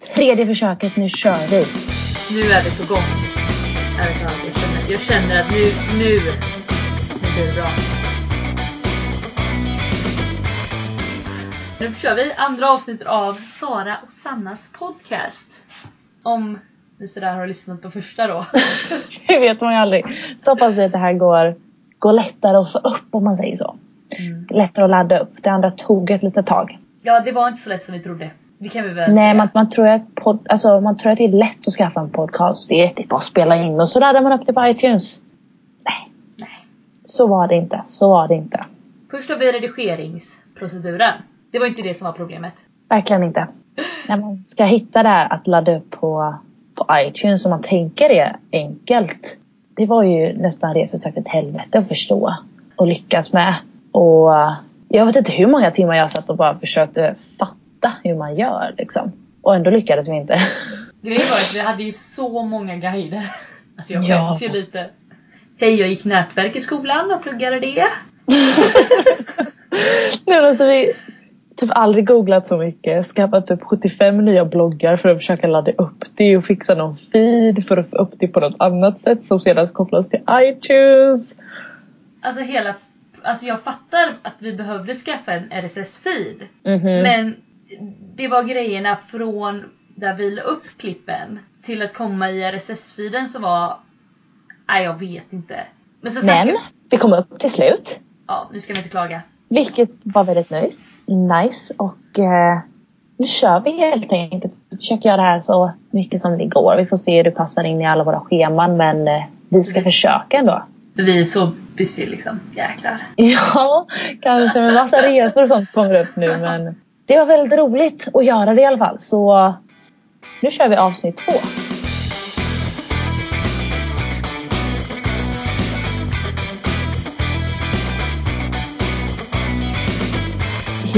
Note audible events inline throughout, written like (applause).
Tredje försöket, nu kör vi. Nu är vi på gång. Jag känner att nu, nu, nu blir det bra. Nu kör vi andra avsnittet av Sara och Sannas podcast. Om ni sådär har lyssnat på första då. (laughs) Det vet man ju aldrig. Så hoppas vi att det här går, går lättare att få upp om man säger så. Mm. Lättare att ladda upp. Det andra tog ett litet tag. Ja, det var inte så lätt som vi trodde. Det kan vi väl Nej, man, man, tror att pod, alltså, man tror att det är lätt att skaffa en podcast. Det är, det är bara att spela in och så laddar man upp det på iTunes. Nej, Nej. så var det inte. Så var det inte. Först har vi redigeringsproceduren. Det var inte det som var problemet. Verkligen inte. (laughs) När man ska hitta det här att ladda upp på, på iTunes som man tänker är enkelt. Det var ju nästan rent ut sagt ett helvete att förstå och lyckas med. Och jag vet inte hur många timmar jag satt och bara försökte fatta hur man gör liksom. Och ändå lyckades vi inte. (laughs) Grejen var att vi hade ju så många guider. Alltså jag Ja. skäms ju lite. Hej, jag gick nätverk i skolan och pluggade det. (laughs) Nu har alltså vi typ aldrig googlat så mycket. Skaffat typ 75 nya bloggar för att försöka ladda upp det och fixa någon feed för att få upp det på något annat sätt som sedan kopplas till iTunes. Alltså hela... Alltså jag fattar att vi behövde skaffa en RSS-feed. Mhm. Men det var grejerna från där vi la upp klippen till att komma i RSS-feeden som var... Nej, jag vet inte. Men så Men det kom upp till slut. Ja, nu ska vi inte klaga. Vilket var väldigt nice. Nice och eh, nu kör vi helt enkelt. Vi försöker göra det här så mycket som det går. Vi får se hur det passar in i alla våra scheman men eh, vi ska Mm. försöka ändå. Vi är så busy liksom. Jäklar. (laughs) Ja, kanske med massa resor och sånt kommer upp nu men det var väldigt roligt att göra det i alla fall. Så nu kör vi avsnitt två.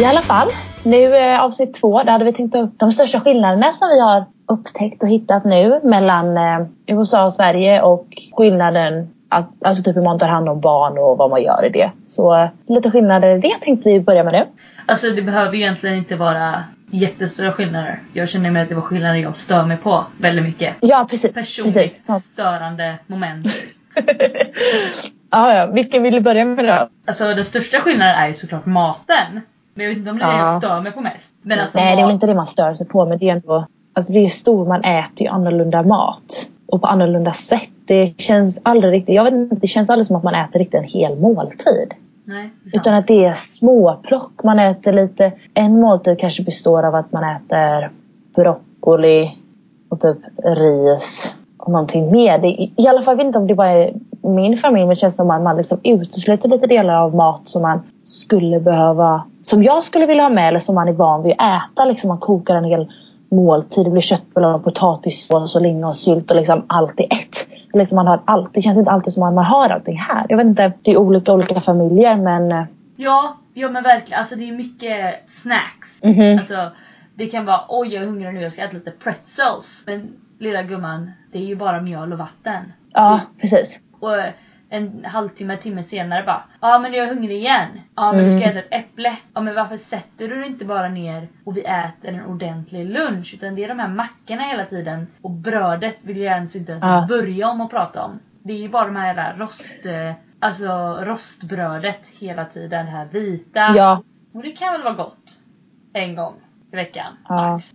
I alla fall, nu är avsnitt två. Där hade vi tänkt ta upp de största skillnaderna som vi har upptäckt och hittat nu mellan eh, USA och Sverige och skillnaden Alltså, alltså typ hur man tar hand om barn och vad man gör i det. Så eh, lite skillnader i det tänkte vi börja med nu. Alltså det behöver ju egentligen inte vara jättestora skillnader. Jag känner mig att det var skillnader jag stör mig på väldigt mycket. Ja precis. Personligt precis. Störande moment. (laughs) ja, ja. Vilken vill du börja med då? Alltså den största skillnaden är ju såklart maten. Men jag vet inte om det är det Ja. jag stör mig på mest. Men alltså Nej, det är väl inte det man stör sig på. Men det är ändå... Alltså det är ju stor, man äter ju annorlunda mat. Och på annorlunda sätt. Det känns aldrig riktigt... Jag vet inte, det känns aldrig som att man äter riktigt en hel måltid. Nej. Utan att det är småplock. Man äter lite... En måltid kanske består av att man äter broccoli och typ ris och någonting mer. Det, I alla fall, jag vet inte om det bara är min familj, men det känns som att man liksom utesluter lite delar av mat som man skulle behöva... Som jag skulle vilja ha med eller som man är van vid att äta. Liksom man kokar en hel måltid. Det blir köttbullar och potatissås och lingonsylt och liksom allt i ett. Liksom man har allt. Det känns inte alltid som att man har allting här. Jag vet inte, det är olika olika familjer men... eh, Ja, ja men verkligen. Alltså det är mycket snacks. mhm. Alltså det kan vara oj jag är hungrig nu, jag ska äta lite pretzels. Men lilla gumman, det är ju bara mjöl och vatten. Ja, precis. Och en halvtimme, timme senare bara Ja men jag är hungrig igen. Ja men du ska Mm. äta ett äpple. Ja men varför sätter du dig inte bara ner och vi äter en ordentlig lunch? Utan det är de här mackorna hela tiden. Och brödet vill jag ens inte Ja. börja om att prata om. Det är ju bara de här jävla rost... eh, Alltså rostbrödet hela tiden. Det här vita. Ja. Och det kan väl vara gott. En gång i veckan. ja. max.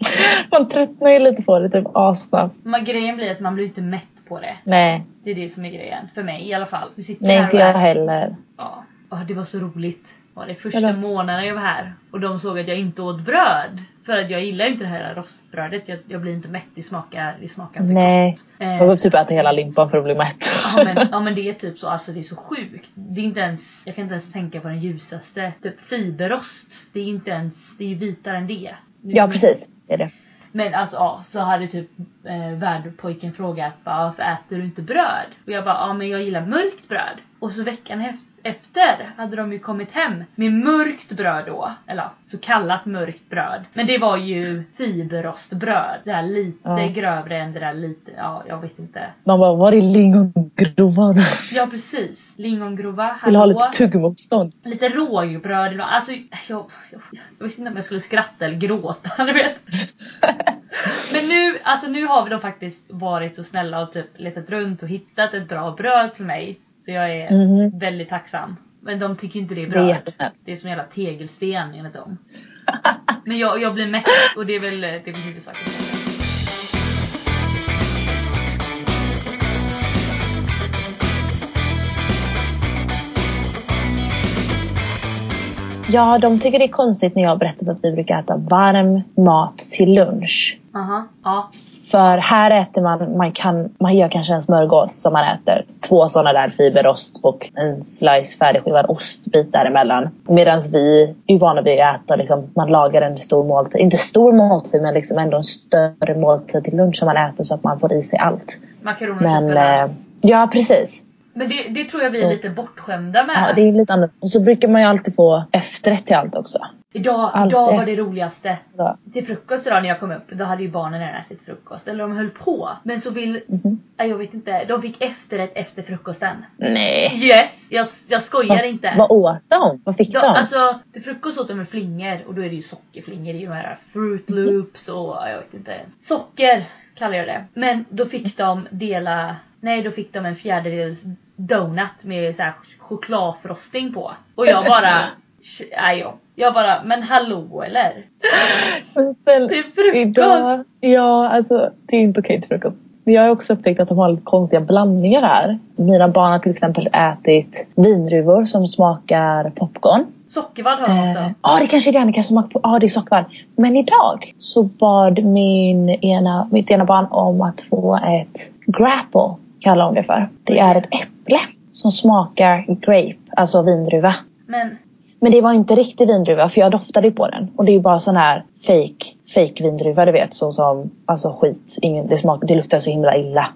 Man tröttnar ju lite på det typ assnabbt. Men grejen blir att man blir inte mätt på det. Nej, Det är det som är grejen. För mig i alla fall. Du sitter nej här inte jag heller. Ja, Ja, det var så roligt. Var det första Vadå? månaden jag var här och de såg att jag inte åt bröd. För att jag gillar inte det här rostbrödet. Jag, jag blir inte mätt. Det smakar, det smakar inte Nej. gott. Jag Eh, behöver typ äta hela limpan för att bli mätt. ja, men, ja men det är typ så. Alltså det är så sjukt. Det är inte ens, jag kan inte ens tänka på den ljusaste. Typ fiberrost. Det är inte ens, det är vitare än det. Nu- Ja precis, det är det. Men alltså ja, så hade typ eh, värdpojken frågat bara, varför äter du inte bröd? Och jag bara, ja men jag gillar mörkt bröd. Och så veckan efter efter hade de ju kommit hem med mörkt bröd då. Eller så kallat mörkt bröd. Men det var ju fiberrostbröd. Det här lite Ja. grövre än det där lite, ja jag vet inte. Man bara, var är lingongrovan? Ja precis. Lingongrova, Vill ha hallå. lite tuggmotstånd. Lite rågbröd. eller Alltså jag, jag, jag visste inte om jag skulle skratta eller gråta. (laughs) Du vet. Men nu, alltså nu har vi då faktiskt varit så snälla och typ letat runt och hittat ett bra bröd till mig. Så jag är Mhm. väldigt tacksam. Men de tycker inte det är Det är jättesnällt. Det är som jävla tegelsten enligt dem. (laughs) Men jag, jag blir mätt och det är väl, det är väl huvudsaken. Ja, de tycker det är konstigt när jag har berättat att vi brukar äta varm mat till lunch. Aha, ja. För här äter man, man, kan, man gör kanske en smörgås som man äter. Två sådana där fiberost och en slice färdigskivad ostbit däremellan. Medan vi är vana vid att äta, liksom, man lagar en stor måltid. Inte stor måltid men liksom ändå en större måltid till lunch som man äter så att man får i sig allt. Makaroner och köttbullar. eh, ja precis. Men det, det tror jag vi är så- lite bortskämda med. Ja, det är lite annorlunda. Och så brukar man ju alltid få efterrätt till allt också. Idag, Allt idag var det roligaste. Ja. Till frukost idag när jag kom upp, då hade ju barnen redan ätit frukost. Eller de höll på. Men så vill, Mhm. nej, jag vet inte, de fick efterrätt efter frukosten. Nej. Yes! Jag, jag skojar inte. Vad åt de? Vad fick De, de? alltså till frukost åt de med flingor och då är det ju sockerflingor i de här Fruit Loops och jag vet inte. Socker kallar jag det. Men då fick de dela, nej då fick de en fjärdedels donut med så här chokladfrosting på. Och jag bara, nej jag, jag bara, men hallå eller? Ställ- Till frukost! Idag, ja, alltså det är inte okej till frukost. Men jag har också upptäckt att de har lite konstiga blandningar här. Mina barn har till exempel ätit vindruvor som smakar popcorn. Sockervadd har de Ja, också. eh, ah, det kanske är det Annika som på. Ja, ah, det är sockervadd. Men idag så bad min ena, mitt ena barn om att få ett grapple, kallar hon det för. Det är ett äpple som smakar grape, alltså vindruva. Men Men det var inte riktig vindruva för jag doftade ju på den. Och det är ju bara sån här fake, fake vindruva du vet. Så som, alltså skit. Ingen, det, smak, det luktar så himla illa.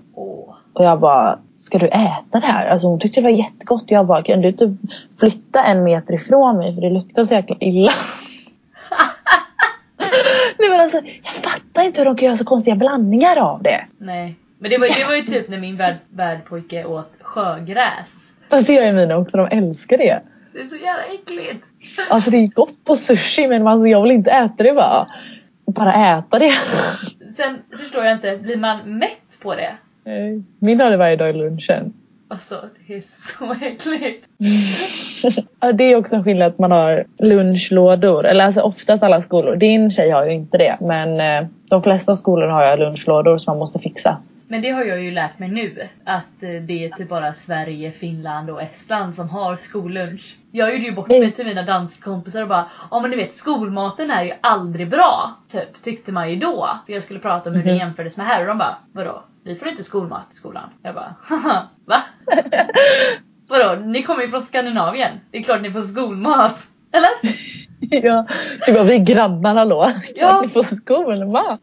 Och jag bara, ska du äta det här? Alltså hon tyckte det var jättegott. Jag bara, kan du inte flytta en meter ifrån mig för det luktar så jäkla illa. (laughs) Nej men alltså, jag fattar inte hur de kan göra så konstiga blandningar av det. Nej. Men det var, det var ju typ när min värd, värdpojke åt sjögräs. Fast det gör ju mina också, de älskar det. Det är så jävla äckligt. Alltså det är gott på sushi men alltså, jag vill inte äta det bara. Bara äta det. Sen förstår jag inte, blir man mätt på det? Nej. Min har det varje dag i lunchen. Alltså det är så äckligt. (laughs) Ja, det är också en skillnad att man har lunchlådor. Eller alltså oftast alla skolor. Din tjej har ju inte det. Men eh, de flesta skolor har ju lunchlådor som man måste fixa. Men det har jag ju lärt mig nu. Att eh, det är typ bara Sverige, Finland och Estland som har skollunch. Jag gjorde ju bort mig Mm. till mina danskompisar och bara Ja men ni vet skolmaten är ju aldrig bra. Typ tyckte man ju då. För jag skulle prata om hur det Mhm. jämfördes med här och de bara Vadå? Vi får inte skolmat i skolan. Jag bara Haha va? (laughs) Vadå? Ni kommer ju från Skandinavien. Det är klart ni får skolmat. Eller? (laughs) (laughs) ja, det var vi grannar hallå. Ja. Kan ni få skolmat?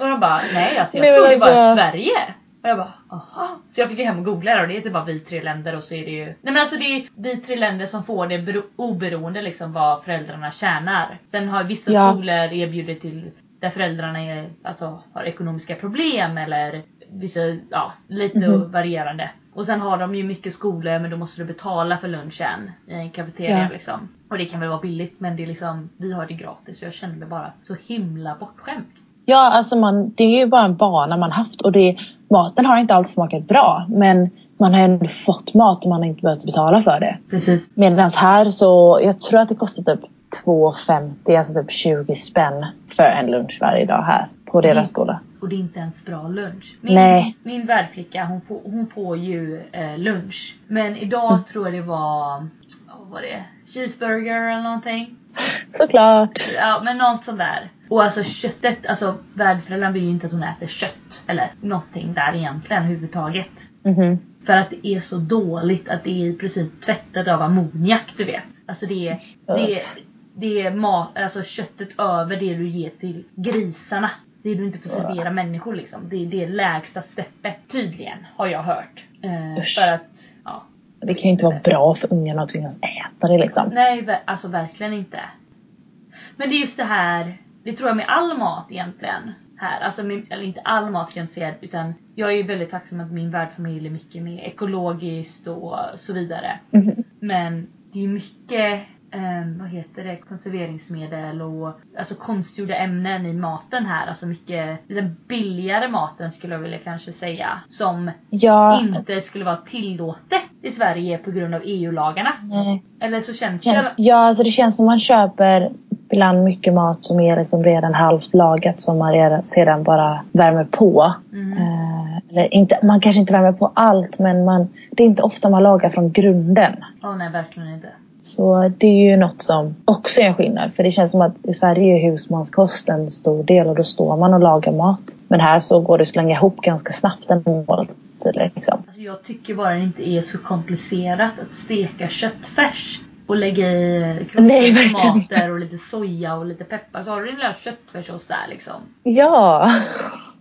Och de bara nej alltså jag Nej, men tror det bara är alltså- Sverige. Och jag bara aha. Så jag fick ju hem och googla det och det är typ bara vi tre länder och så är det ju Nej men alltså det är vi tre länder som får det bero- oberoende liksom vad föräldrarna tjänar. Sen har vissa Ja. skolor erbjudit till där föräldrarna är, alltså, har ekonomiska problem eller vissa, ja lite Mhm. varierande. Och sen har de ju mycket skolor men då måste du betala för lunchen i en kafeteria Ja. liksom. Och det kan väl vara billigt men det är liksom, vi har det gratis så jag känner mig bara så himla bortskämd. Ja, alltså man, det är ju bara en vana man haft. Och det, maten har inte alltid smakat bra. Men man har ändå fått mat och man har inte behövt betala för det. Precis. Medan här så, jag tror att det kostar typ 2,50, alltså typ 20 spänn för en lunch varje dag här på deras Mm. skola. Och det är inte ens bra lunch. Min, Nej. min värdflicka hon får, hon får ju eh, lunch. Men idag Mm. tror jag det var, vad var det? Cheeseburger eller någonting. Såklart! Ja men något sånt där. Och alltså köttet, alltså värdföräldern vill ju inte att hon äter kött. Eller någonting där egentligen överhuvudtaget. Mhm. För att det är så dåligt att det är i princip tvättat av ammoniak du vet. Alltså det är, det är, det är mat, alltså köttet över det du ger till grisarna. Det du inte får servera människor liksom. Det är det lägsta steppet tydligen har jag hört. Eh, för att, ja. Det kan ju inte vara bra för ungarna att tvingas äta det liksom. Nej, alltså verkligen inte. Men det är just det här, det tror jag med all mat egentligen. Här, alltså med, eller inte all mat ska jag inte säga, utan jag är ju väldigt tacksam att min värdfamilj är mycket mer ekologiskt och så vidare. Mhm. Men det är mycket, eh, vad heter det, konserveringsmedel och alltså konstgjorda ämnen i maten här. Alltså mycket, den billigare maten skulle jag vilja kanske säga. Som Ja, inte skulle vara tillåtet i Sverige på grund av EU-lagarna. nej. Eller så känns det Ja, alltså det känns som man köper ibland mycket mat som är liksom redan halvt lagat som man sedan bara värmer på. Mm. Eh, eller inte, man kanske inte värmer på allt men man, det är inte ofta man lagar från grunden. Åh nej, verkligen inte. Så det är ju något som också är en skillnad. För det känns som att i Sverige är husmanskost en stor del och då står man och lagar mat. Men här så går det att slänga ihop ganska snabbt en måltid. Liksom. Alltså jag tycker bara det inte är så komplicerat att steka köttfärs. Och lägga i Nej, tomater och lite soja och lite peppar. Så har du din lilla köttfärssås där liksom. Ja!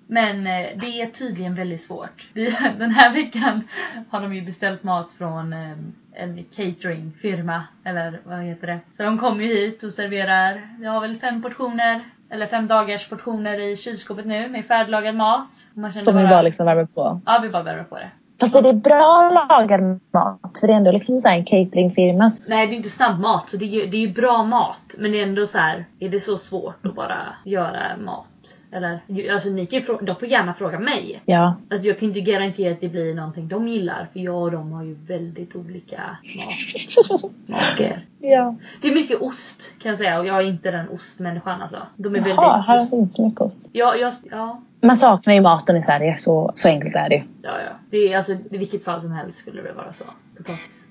Men eh, det är tydligen väldigt svårt. (laughs) Den här veckan har de ju beställt mat från eh, en cateringfirma. Eller vad heter det? Så de kommer ju hit och serverar. Vi har väl fem portioner. Eller fem dagars portioner i kylskåpet nu med färdiglagad mat. Man Som vi bara liksom värmer på. Ja, vi bara värmer på det. Fast är det bra lagad mat? För det är ändå liksom så här en cateringfirma. Nej det är inte snabbmat så det är ju det är bra mat. Men det är ändå så här. är det så svårt att bara göra mat? Eller alltså ni kan ju frå- de får gärna fråga mig. Ja. Alltså jag kan inte garantera att det blir någonting de gillar. För jag och de har ju väldigt olika matsmaker. (laughs) ja. Det är mycket ost kan jag säga och jag är inte den ostmänniskan alltså. De är Jaha, väldigt här ost. är inte mycket ost. Ja, jag, ja, Man saknar ju maten i Sverige, så, så enkelt är det ju. ja, ja. Det är alltså i vilket fall som helst skulle det vara så. Potatis.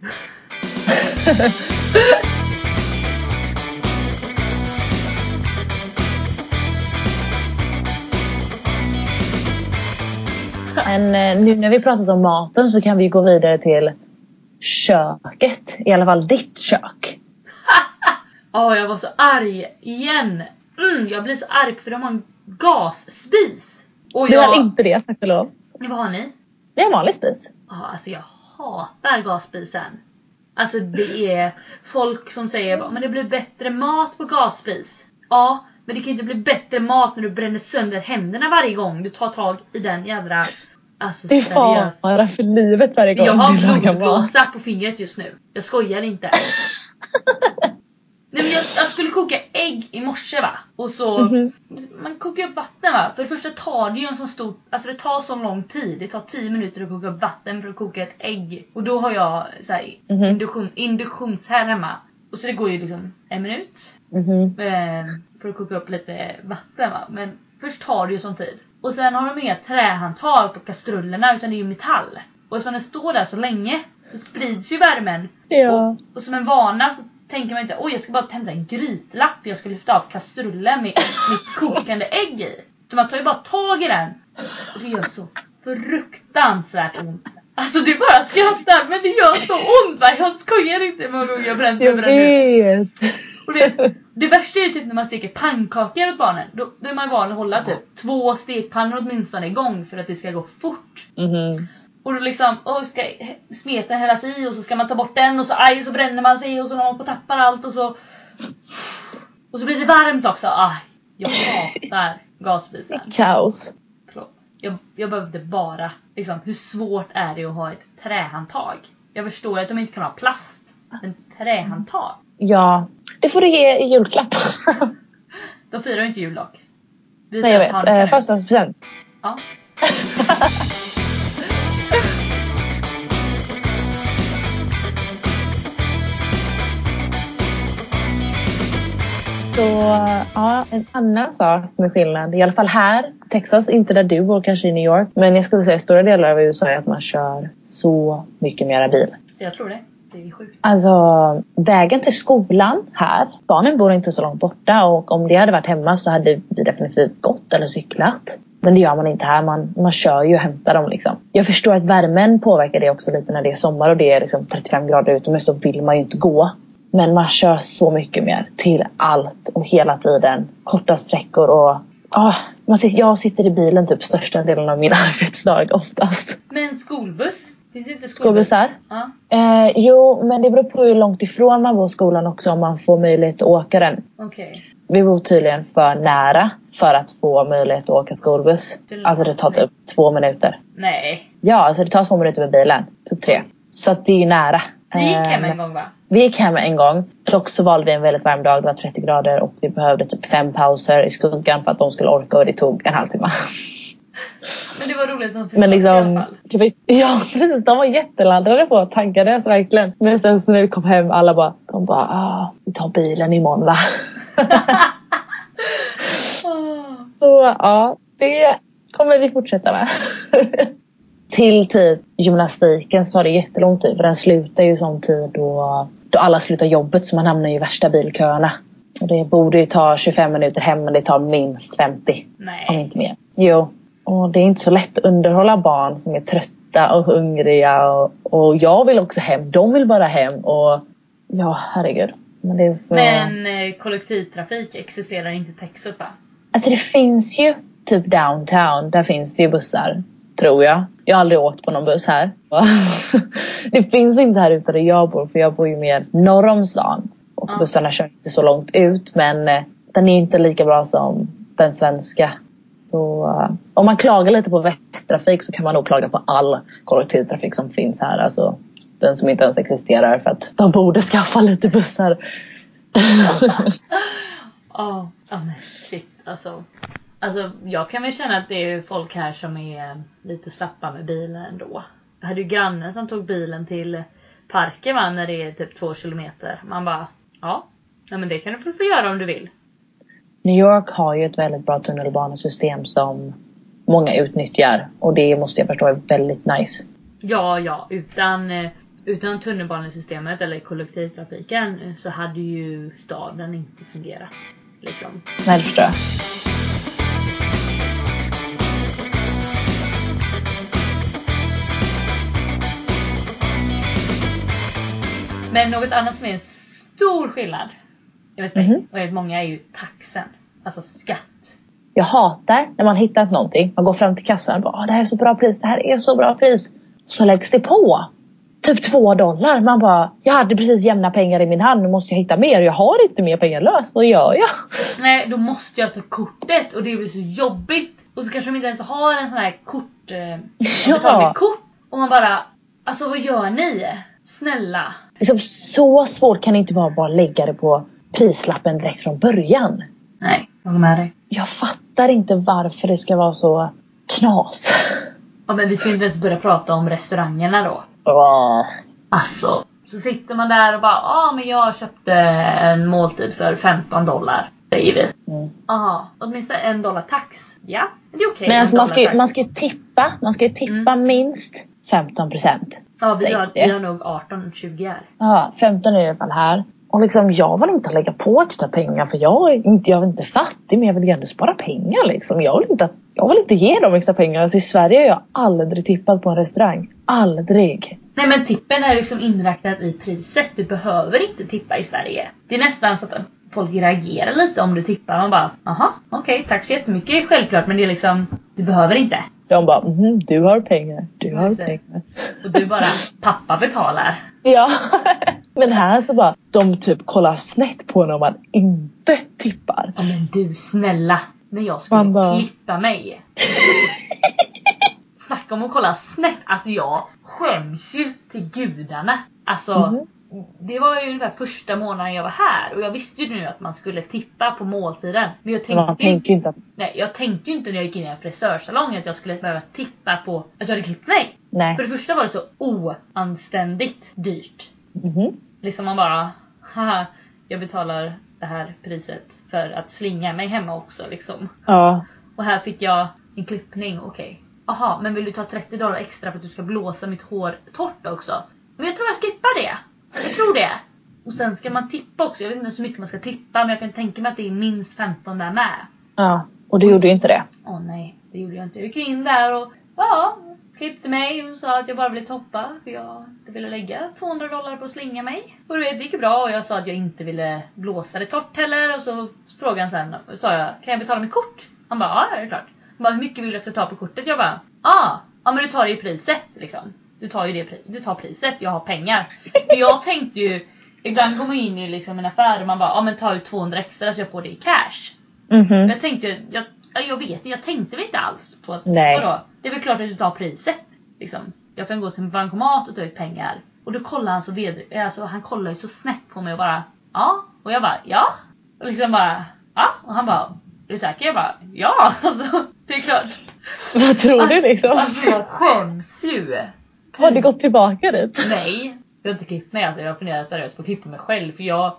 (laughs) Men eh, nu när vi pratat om maten så kan vi gå vidare till köket. I alla fall ditt kök. (laughs) Ja, jag var så arg igen. Mm, jag blir så arg för de har en gasspis. Och Du jag... har inte det, tack och lov. Vad har ni? Det är en vanlig spis. Ja, alltså jag hatar gasspisen. Alltså det är folk som säger men det blir bättre mat på gasspis. Ja, men det kan ju inte bli bättre mat när du bränner sönder händerna varje gång du tar tag i den jädra... Alltså Det är seriöst. fara för livet varje gång Jag har blodblåsa på fingret just nu. Jag skojar inte. (laughs) Nej men jag, jag skulle koka ägg i morse va. Och så, Mhm. man kokar upp vatten va. För det första tar det ju en så stor, alltså det tar så lång tid. Det tar 10 minuter att koka upp vatten för att koka ett ägg. Och då har jag så här, Mhm. induktion, induktionshärd hemma. Och så det går ju liksom en minut. Mhm. Eh, för att koka upp lite vatten va. Men först tar det ju sån tid. Och sen har de inga trähandtag på kastrullerna utan det är ju metall. Och eftersom det står där så länge så sprids ju värmen. Ja. Och, och som en vana så tänker man inte oj jag ska bara hämta en grytlapp för jag ska lyfta av kastrullen med mitt kokande ägg i. Så man tar ju bara tag i den. Och det gör så fruktansvärt ont. Alltså du bara skrattar men det gör så ont va? Jag skojar inte hur många gånger jag bränt mig Jag den vet. Och det, det värsta är ju typ när man steker pannkakor åt barnen. Då, då är man van att hålla typ två stekpannor åtminstone igång för att det ska gå fort. Mhm. Och då liksom, åh ska smeten hällas i och så ska man ta bort den och så aj så bränner man sig och så håller man på och tappar allt och så Och så blir det varmt också. Aj, jag hatar gasspisen. Kaos. Förlåt. Jag, jag behövde bara, liksom, hur svårt är det att ha ett trähandtag? Jag förstår att de inte kan ha plast. Men trähandtag? Ja. Det får du ge i julklapp. De firar inte jul dock. Vi Nej jag vet. Eh. Födelsedagspresent. Ja. (laughs) Så ja, en annan sak med skillnad, i alla fall här, Texas, inte där du bor, kanske i New York. Men jag skulle säga stora delar av USA är att man kör så mycket mera bil. Jag tror det. Det är sjukt. Alltså vägen till skolan här, barnen bor inte så långt borta och om det hade varit hemma så hade vi definitivt gått eller cyklat. Men det gör man inte här, man, man kör ju och hämtar dem liksom. Jag förstår att värmen påverkar det också lite när det är sommar och det är liksom 35 grader utomhus, då vill man ju inte gå. Men man kör så mycket mer till allt och hela tiden. Korta sträckor och ah, man sitter, jag sitter i bilen typ största delen av min (laughs) arbetsdag oftast. Men skolbuss? Finns det inte skolbuss? Skolbussar? Ja. Eh, jo, men det beror på hur långt ifrån man bor skolan också om man får möjlighet att åka den. Okej. Vi bor tydligen för nära för att få möjlighet att åka skolbuss. Det Alltså det tar typ två minuter. Nej. Ja, alltså det tar två minuter med bilen. Typ tre. Så att det är nära. Ni gick hem Eh, en gång va? Vi gick hem en gång. Dock så valde vi en väldigt varm dag. Det var 30 grader och vi behövde typ fem pauser i skuggan för att de skulle orka och det tog en halvtimme. Men det var roligt att de Men i alla liksom, fall. det (laughs) ja precis, de var jätteladdade på och taggade alltså, verkligen. Men sen så när vi kom hem alla bara, de bara, ah, vi tar bilen imorgon va? (laughs) Så ja, det kommer vi fortsätta med. (laughs) Till typ gymnastiken så tar det jättelång tid för den slutar ju sån tid då, då alla slutar jobbet så man hamnar i värsta bilköerna. Och det borde ju ta 25 minuter hem men det tar minst 50 om Nej. inte mer. Jo, och det är inte så lätt att underhålla barn som är trötta och hungriga och, och jag vill också hem. De vill bara hem och ja, herregud. Men det är så... Men eh, kollektivtrafik existerar inte i Texas va? Alltså det finns ju typ downtown, där finns det ju bussar. Tror jag. Jag har aldrig åkt på någon buss här. (laughs) det finns inte här ute där jag bor för jag bor ju mer norr om stan. Och Ja. bussarna kör inte så långt ut men eh, den är inte lika bra som den svenska. Så eh, om man klagar lite på västtrafik så kan man nog klaga på all kollektivtrafik som finns här. Alltså den som inte ens existerar för att de borde skaffa lite bussar. (laughs) Ja, oh, men shit alltså. Alltså jag kan väl känna att det är folk här som är lite slappa med bilen ändå. Jag hade ju grannen som tog bilen till parken va, när det är typ två kilometer. Man bara, ja. Nej men det kan du väl få göra om du vill. New York har ju ett väldigt bra tunnelbanesystem som många utnyttjar och det måste jag förstå är väldigt nice. Ja, ja, utan, eh, utan tunnelbanesystemet eller kollektivtrafiken eh, så hade ju staden inte fungerat. Liksom. Nej, det förstår jag. Men något annat som är en stor skillnad. Jag vet mm väldigt många är ju taxen. Alltså skatt. Jag hatar när man hittat någonting. Man går fram till kassan och bara "Åh, det här är så bra pris, det här är så bra pris. Så läggs det på. Typ två dollar. Man bara, jag hade precis jämna pengar i min hand, nu måste jag hitta mer. Jag har inte mer pengar löst, vad gör jag? (laughs) Nej, då måste jag ta kortet och det blir så jobbigt. Och så kanske de inte ens har en sån här kort... Eh, (laughs) Ja. kort. Och man bara, alltså vad gör ni? Snälla. Liksom, så svårt kan det inte vara att bara lägga det på prislappen direkt från början. Nej, jag håller med dig. Jag fattar inte varför det ska vara så knas. Ja men vi ska inte ens börja prata om restaurangerna då. Åh. Alltså. Så sitter man där och bara, ja ah, men jag köpte en måltid för 15 dollar. Säger vi. Mm. Aha, åtminstone en dollar tax. Ja, det är okej. Men en alltså man ska, ju, man ska ju tippa. Man ska ju tippa minst 15 procent. Ja, vi har, vi har nog 18-20 här. Ja, 15 är i alla fall här. Och liksom, jag vill inte lägga på extra pengar för jag är inte, jag är inte fattig men jag vill ändå spara pengar liksom. Jag vill inte, jag vill inte ge dem extra pengar. Alltså i Sverige har jag aldrig tippat på en restaurang. Aldrig. Nej men tippen är liksom inräknat i priset. Du behöver inte tippa i Sverige. Det är nästan så att folk reagerar lite om du tippar. Man bara, aha, okej, tack så jättemycket. Självklart, men det är liksom, du behöver inte. De bara, mhm, du har pengar. Du har Just det. pengar. Och du bara, pappa betalar. Ja. (laughs) men här så bara, de typ kollar snett på när man inte tippar. Ja men du snälla. När jag skulle bara- klippa mig. (laughs) Snacka om att kolla snett. Alltså jag skäms ju till gudarna. Alltså. Mhm. Det var ju ungefär första månaden jag var här och jag visste ju nu att man skulle tippa på måltiden. Men jag tänkte, Man tänker ju inte att, nej, jag tänkte ju inte när jag gick in i en frisörsalong att jag skulle behöva tippa på att jag hade klippt mig. nej. För det första var det så oanständigt dyrt. Mhm. Liksom man bara, haha, jag betalar det här priset för att slinga mig hemma också liksom. Ja. Och här fick jag en klippning, okej. Aha, men vill du ta 30 dollar extra för att du ska blåsa mitt hår torrt också? Men jag tror jag skippar det. Jag tror det. Och sen ska man tippa också. Jag vet inte så mycket man ska tippa men jag kan tänka mig att det är minst 15 där med. Ja. Och du gjorde ju inte det. Åh nej, det gjorde jag inte. Jag gick in där och ja, klippte mig och sa att jag bara ville toppa för jag inte ville lägga 200 dollar på att slinga mig. Och du vet, det gick ju bra och jag sa att jag inte ville blåsa det torrt heller och så frågade han sen, sa jag, kan jag betala med kort? Han bara, ja det är klart. Han bara, hur mycket vill du att jag tar på kortet? Jag bara, ah, ja men du tar det i priset liksom. Du tar ju det priset, du tar priset, jag har pengar. För jag tänkte ju, ibland går man in i liksom en affär och man bara, ja men ta ut 200 extra så jag får det i cash. Mhm. Jag tänkte, jag, ja, jag vet jag tänkte väl inte alls på att Nej. vadå? Det är väl klart att du tar priset. Liksom. Jag kan gå till en bankomat och ta ut pengar Och då kollar han så ved, alltså han kollar ju så snett på mig och bara ja. Och jag bara ja. Och liksom bara ja. Och han bara är du säker? Jag bara ja. (laughs) Alltså det är klart. (laughs) Vad tror du liksom? Alltså jag skäms ju. Har du gått tillbaka dit? Nej. Jag har inte klippt mig alltså. Jag funderar seriöst på att klippa mig själv för jag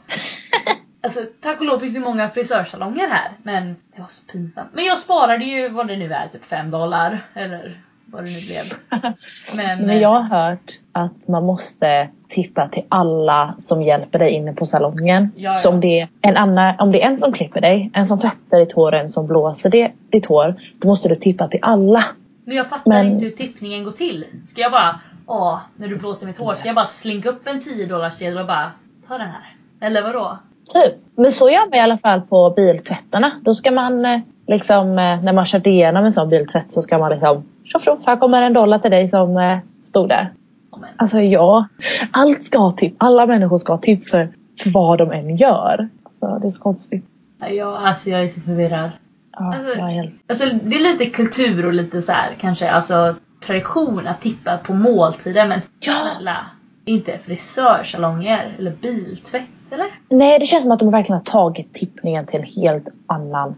Alltså tack och lov finns det många frisörsalonger här men det var så pinsamt. Men jag sparade ju vad det nu är, typ 5 dollar eller vad det nu blev. (laughs) Men, Men jag har hört att man måste tippa till alla som hjälper dig inne på salongen. Ja, ja. Så om det, är en annan, om det är en som klipper dig, en som tvättar ditt hår och en som blåser det, ditt hår. Då måste du tippa till alla. men jag fattar men- inte hur tippningen går till. Ska jag bara, åh, när du blåser mitt hår, ska jag bara slinka upp en 10 dollars och bara, ta den här. Eller vadå? Typ. Men så gör man i alla fall på biltvättarna. Då ska man eh, liksom, eh, när man kört igenom en sån biltvätt så ska man liksom tjoff här kommer en dollar till dig som eh, stod där. Ja, Alltså ja, allt ska ha tipp. Alla människor ska ha tipp för, för vad de än gör. Alltså det är så konstigt. jag, alltså jag är så förvirrad. Ja, Alltså- helt... Alltså det är lite kultur och lite så här kanske alltså tradition att tippa på måltider men Ja. snälla, inte frisörsalonger eller biltvätt eller? Nej, det känns som att de verkligen har tagit tippningen till en helt annan.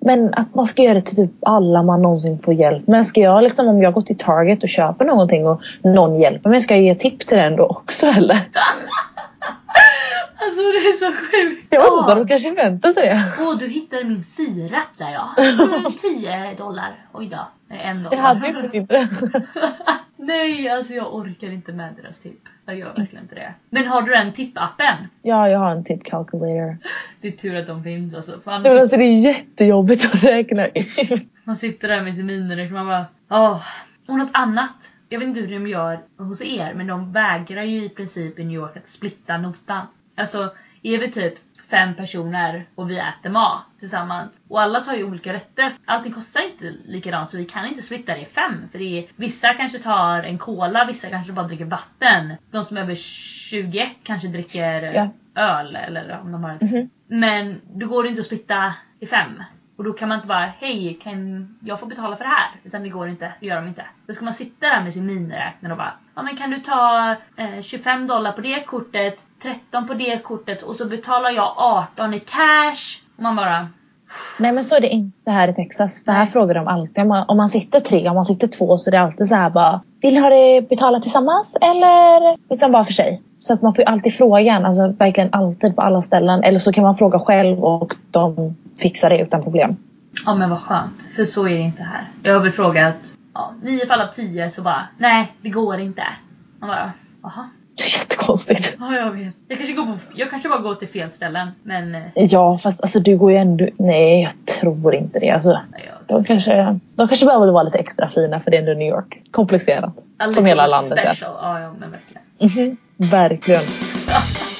Men att man ska göra det till typ alla man någonsin får hjälp med. Ska jag liksom, om jag går till Target och köper någonting och någon hjälper mig, ska jag ge tips till den då också eller? (laughs) Alltså det är så sjukt! Jag undrar, de kanske väntar sig det. Åh, du hittade min sirap där ja. (laughs) Mm, 10 dollar. Oj då. En dollar. Jag hade inte mindre. (laughs) Nej, alltså jag orkar inte med deras tipp. Jag gör verkligen inte det. Men har du den tippappen? Ja, jag har en tip calculator. Det är tur att de finns alltså. För annars alltså det är jättejobbigt att räkna ut. Man sitter där med sin miniräknare och man bara åh. Och något annat. Jag vet inte hur de gör hos er men de vägrar ju i princip i New York att splitta notan. Alltså är vi typ fem personer och vi äter mat tillsammans och alla tar ju olika rätter. Allting kostar inte likadant så vi kan inte splitta det i fem. För det är, vissa kanske tar en cola, vissa kanske bara dricker vatten. De som är över 21 kanske dricker Ja. öl eller om de har Mhm. men då går det inte att splitta i fem. Och då kan man inte bara, hej kan jag få betala för det här? Utan det går inte, det gör de inte. Då ska man sitta där med sin miniräknare och bara, ja men kan du ta eh, 25 dollar på det kortet, 13 på det kortet och så betalar jag 18 i cash. Och man bara, Nej men så är det inte här i Texas. För här Nej. frågar de alltid om man, om man sitter tre, om man sitter två så är det alltid så här bara vill ni ha det betalat tillsammans eller liksom bara för sig? Så att man får ju alltid frågan, alltså verkligen alltid på alla ställen. Eller så kan man fråga själv och de fixar det utan problem. ja men vad skönt. För så är det inte här. Jag har väl frågat, ja, nio fall av tio så bara, nej det går inte. Man bara, jaha. Det är jättekonstigt. Ja jag vet. Jag kanske, går på, jag kanske bara går till fel ställen men, eh, Ja fast alltså du går ju ändå... Nej jag tror inte det. Alltså, nej, jag de, kanske, de kanske behöver vara lite extra fina för det är ändå New York. Komplicerat. A Som hela landet är. special. Ja, ja men verkligen. Mhm, Verkligen. (laughs)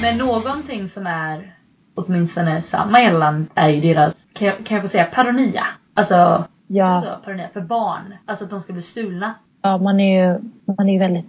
Men någonting som är åtminstone samma landet är ju deras, kan jag, kan jag få säga paronia? Alltså, Ja. alltså paronia för barn. Alltså att de ska bli stulna. Ja, man är ju man är ju väldigt...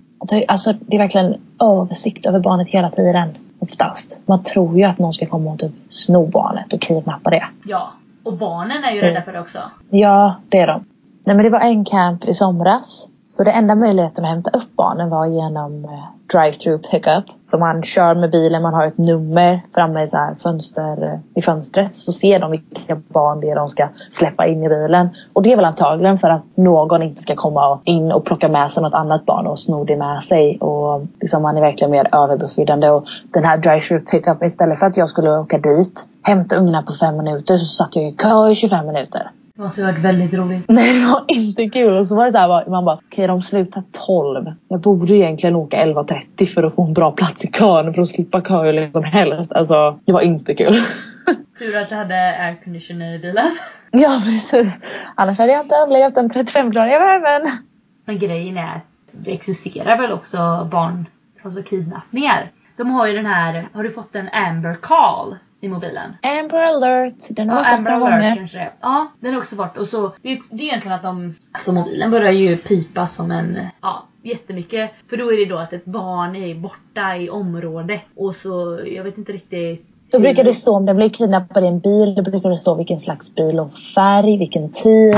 Alltså, det är verkligen översikt över barnet hela tiden. Oftast. Man tror ju att någon ska komma och typ sno barnet och kidnappa det. Ja. Och barnen är ju Så. rädda för det också. Ja, det är de. Nej, men det var en camp i somras. Så det enda möjligheten att hämta upp barnen var genom eh, drive-through pickup. Så man kör med bilen, man har ett nummer framme i, så här fönster, eh, i fönstret. Så ser de vilka barn det är de ska släppa in i bilen. Och det är väl antagligen för att någon inte ska komma in och plocka med sig något annat barn och sno det med sig. Och liksom man är verkligen mer överbeskyddande. Och den här drive-through pickup, istället för att jag skulle åka dit, hämta ungarna på fem minuter så satt jag i kö i 25 minuter. Det måste ha varit väldigt roligt. Nej det var inte kul. Och så var det så här, man bara, okej de slutar 12. Jag borde egentligen åka 11.30 för att få en bra plats i kön för att slippa kö hur länge som helst. Alltså det var inte kul. (laughs) Tur att du hade aircondition i bilen. ja precis. Annars hade jag inte överlevt den 35-gradiga värmen. Men grejen är att det existerar väl också barn, alltså kidnappningar. De har ju den här, har du fått en Amber Call i mobilen? Amber alert. Den har Ja, fått Amber några gånger. kanske det är. Ja, den har också varit. Och så, det, det är egentligen att de, alltså mobilen börjar ju pipa som en, ja jättemycket. För då är det då att ett barn är borta i området och så, jag vet inte riktigt Då brukar det stå om den blir kidnappad i en bil. Då brukar det stå vilken slags bil och färg, vilken tid,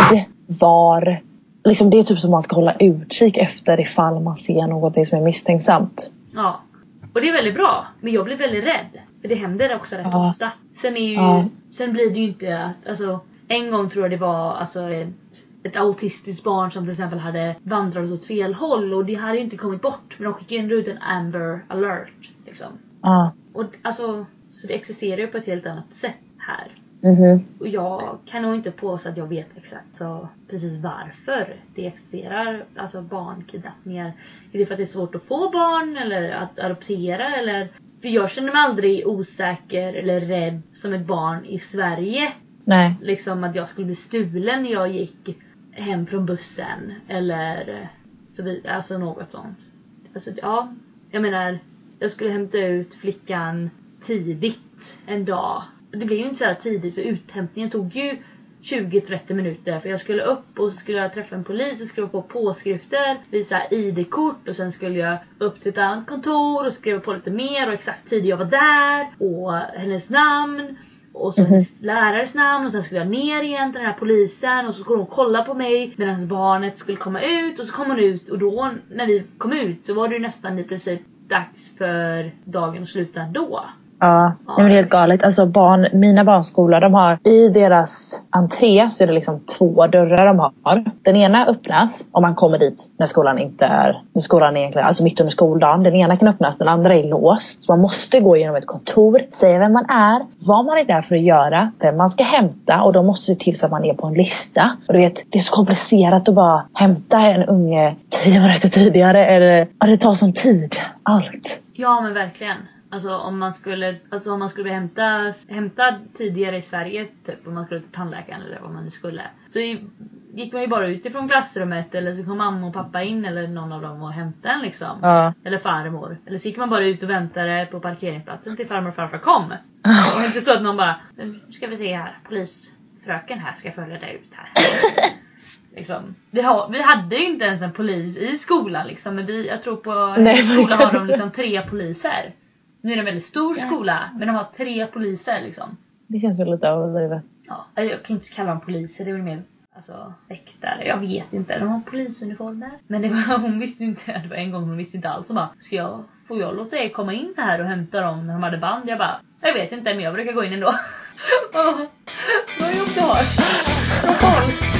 var. Liksom det är typ som man ska hålla utkik efter ifall man ser någonting som är misstänksamt. Ja. Och det är väldigt bra. Men jag blir väldigt rädd. Det händer också rätt Ja. ofta. Sen är ju, Ja. sen blir det ju inte alltså en gång tror jag det var alltså ett, ett autistiskt barn som till exempel hade vandrat åt fel håll och det hade ju inte kommit bort. Men de skickade ändå ut en Amber alert. Liksom. Ja. Och alltså, så det existerar ju på ett helt annat sätt här. Mhm. Och jag kan nog inte påstå att jag vet exakt så precis varför det existerar alltså barnkidnappningar. Är det för att det är svårt att få barn eller att adoptera eller? För jag känner mig aldrig osäker eller rädd som ett barn i Sverige. Nej. Liksom att jag skulle bli stulen när jag gick hem från bussen eller så vidare. Alltså något sånt. Alltså ja, jag menar jag skulle hämta ut flickan tidigt en dag. Det blev ju inte så här tidigt för uthämtningen tog ju 20-30 minuter för jag skulle upp och så skulle jag träffa en polis och skriva på påskrifter, visa ID-kort och sen skulle jag upp till ett annat kontor och skriva på lite mer och exakt tid jag var där och hennes namn och så Mhm. hennes lärares namn och sen skulle jag ner igen till den här polisen och så skulle hon kolla på mig medan barnet skulle komma ut och så kom hon ut och då när vi kom ut så var det ju nästan i princip dags för dagen att sluta ändå. Ja, Ja. det är helt galet. Alltså barn, mina barns skola, de har i deras entré så är det liksom två dörrar de har. Den ena öppnas om man kommer dit när skolan inte är, när skolan är egentligen, alltså mitt under skoldagen. Den ena kan öppnas, den andra är låst. Så man måste gå igenom ett kontor, säga vem man är, vad man är där för att göra, vem man ska hämta och de måste se till så att man är på en lista. Och du vet, det är så komplicerat att bara hämta en unge tio minuter tidigare eller, ja, det tar sån tid. Allt. Ja men verkligen. Alltså om man skulle, alltså om man skulle bli hämtad, hämtad tidigare i Sverige, typ om man skulle till tandläkaren eller vad man nu skulle. Så gick man ju bara ut ifrån klassrummet eller så kom mamma och pappa in eller någon av dem och hämtade en liksom. Ja. Eller farmor. Eller så gick man bara ut och väntade på parkeringsplatsen till farmor och farfar kom. Och inte så att någon bara, nu ska vi se här, polisfröken här ska följa dig ut här. (laughs) liksom. vi, har, vi hade ju inte ens en polis i skolan liksom, men vi, jag tror på Nej, hennes skola har de liksom tre poliser. Nu är det en väldigt stor skola, men de har tre poliser liksom. Det känns väl lite överdrivet. Ja, jag kan inte kalla dem poliser, det är väl mer alltså, väktare. Jag vet inte, de har polisuniformer. Men det var, (laughs) hon visste ju inte, det var en gång hon visste inte alls. Hon bara, ska jag, får jag låta er komma in här och hämta dem när de hade band? Jag bara, jag vet inte men jag brukar gå in ändå. (laughs) Vad jobb du har.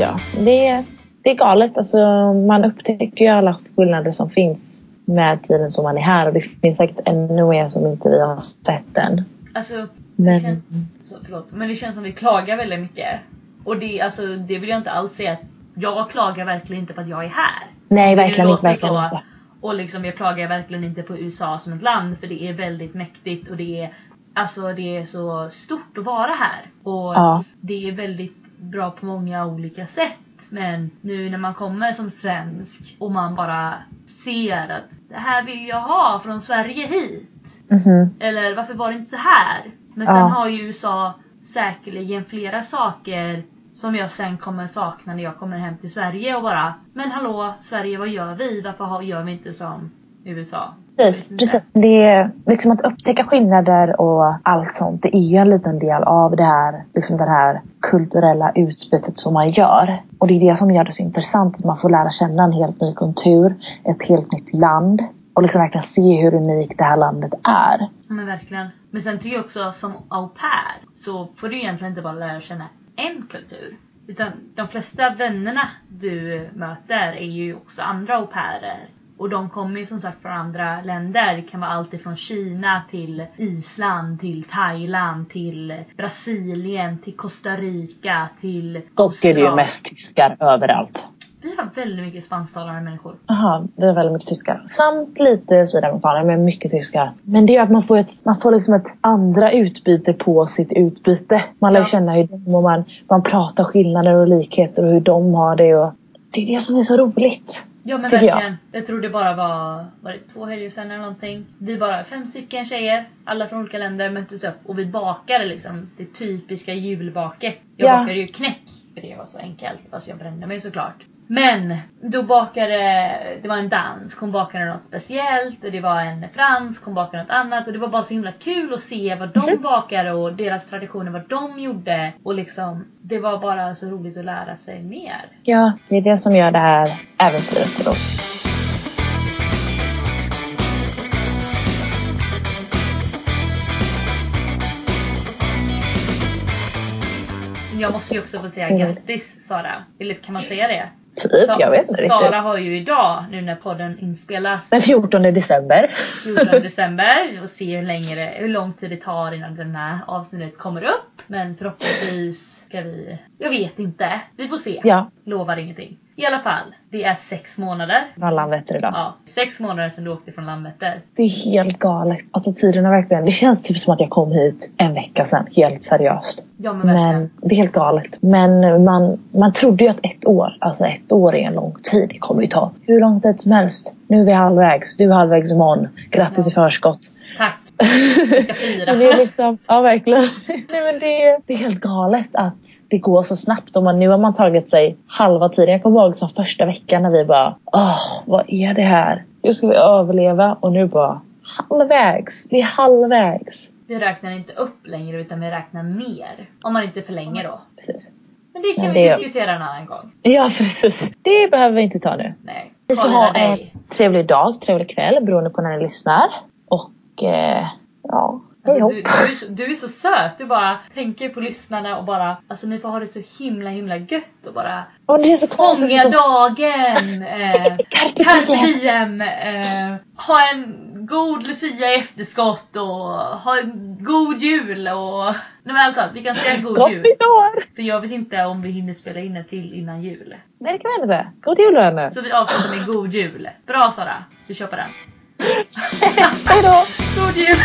Ja, det, är- det är galet. Alltså, man upptäcker ju alla skillnader som finns med tiden som man är här. Och det finns säkert ännu mer som inte vi har sett än. Alltså, det Men- känns, så, förlåt, men det känns som vi klagar väldigt mycket. Och det, alltså, det vill jag inte alls säga att jag klagar verkligen inte på att jag är här. Nej, verkligen inte. Verkligen så. inte. Och liksom jag klagar verkligen inte på USA som ett land för det är väldigt mäktigt och det är Alltså det är så stort att vara här. Och Ja. det är väldigt bra på många olika sätt. Men nu när man kommer som svensk och man bara ser att det här vill jag ha från Sverige hit. Mhm. Eller varför var det inte så här? Men sen Ja. har ju USA säkerligen flera saker som jag sen kommer sakna när jag kommer hem till Sverige och bara Men hallå Sverige vad gör vi? Varför gör vi inte som USA? Precis, inte. precis. Det är liksom att upptäcka skillnader och allt sånt. Det är ju en liten del av det här, liksom det här kulturella utbytet som man gör. Och det är det som gör det så intressant. Att man får lära känna en helt ny kultur, ett helt nytt land. Och liksom verkligen se hur unikt det här landet är. Men verkligen. Men sen tycker jag också som au pair så får du egentligen inte bara lära känna en kultur. Utan de flesta vännerna du möter är ju också andra au pairer. Och de kommer ju som sagt från andra länder. Det kan vara allt ifrån Kina till Island, till Thailand, till Brasilien, till Costa Rica, till Dock är det ju mest tyskar överallt. Vi har väldigt mycket spansktalande människor. Jaha, det är väldigt mycket tyskar. Samt lite sydamerikaner, men mycket tyskar. Men det gör att man får, ett, man får liksom ett andra utbyte på sitt utbyte. Man lär Ja. känna hur de och man, man pratar skillnader och likheter och hur de har det. Och det är det som är så roligt. Ja men Tycker jag. verkligen. Jag. tror det bara var, var det två helger sedan eller någonting. Vi bara, fem stycken tjejer, alla från olika länder möttes upp och vi bakade liksom det typiska julbaket. Jag Ja. bakade ju knäck för det var så enkelt fast jag brände mig såklart. Men då bakade, det var en dansk, hon bakade något speciellt och det var en fransk, hon bakade något annat och det var bara så himla kul att se vad de Mhm. bakade och deras traditioner, vad de gjorde och liksom det var bara så roligt att lära sig mer. Ja, det är det som gör det här äventyret så roligt. Jag måste ju också få säga Mm. grattis Sara. Eller kan man säga det? Typ, Sa- jag vet inte riktigt. Sara har ju idag, nu när podden inspelas, Den 14 december. 14 (laughs) december och se hur, länge det, hur lång tid det tar innan den här avsnittet kommer upp. Men förhoppningsvis ska vi... Jag vet inte. Vi får se. Ja, Lovar ingenting. I alla fall, det är sex månader. från Landvetter idag. Ja, sex månader sedan du åkte från Landvetter. Det är helt galet. Alltså tiden har verkligen... Det känns typ som att jag kom hit en vecka sedan. Helt seriöst. Ja men verkligen. Men det är helt galet. Men man, man trodde ju att ett år, alltså ett år är en lång tid. Det kommer ju ta hur lång tid som helst. Nu är vi halvvägs. Du är halvvägs imorgon. Grattis Ja. i förskott. Tack. ska fira. Det är liksom, ja verkligen. Nej, men det, det är helt galet att det går så snabbt. Och man, nu har man tagit sig halva tiden. Jag kommer ihåg som första veckan när vi bara Åh, vad är det här? Hur ska vi överleva? Och nu bara halvvägs. Vi är halvvägs. Vi räknar inte upp längre utan vi räknar ner. Om man inte förlänger då. Precis. Men det kan Men vi det- diskutera en annan gång. Ja precis. Det behöver vi inte ta nu. Nej. Vi får ha dig. en trevlig dag, trevlig kväll beroende på när ni lyssnar. Eh, ja, hej Alltså, hopp. du, du, är så, du är så söt, du bara tänker på lyssnarna och bara Alltså ni får ha det så himla himla gött och bara Och det är så. Fånga dagen! Eh, (laughs) Carpe diem. Eh, ha en god Lucia i efterskott och ha en god jul och... Nej men allt annat, vi kan säga god Gott jul. nytt år! För jag vet inte om vi hinner spela in en till innan jul. Nej det kan vi inte. God jul hörni. Så vi avslutar med god jul. Bra Sara, du kör på den. Hej då! (laughs) God jul!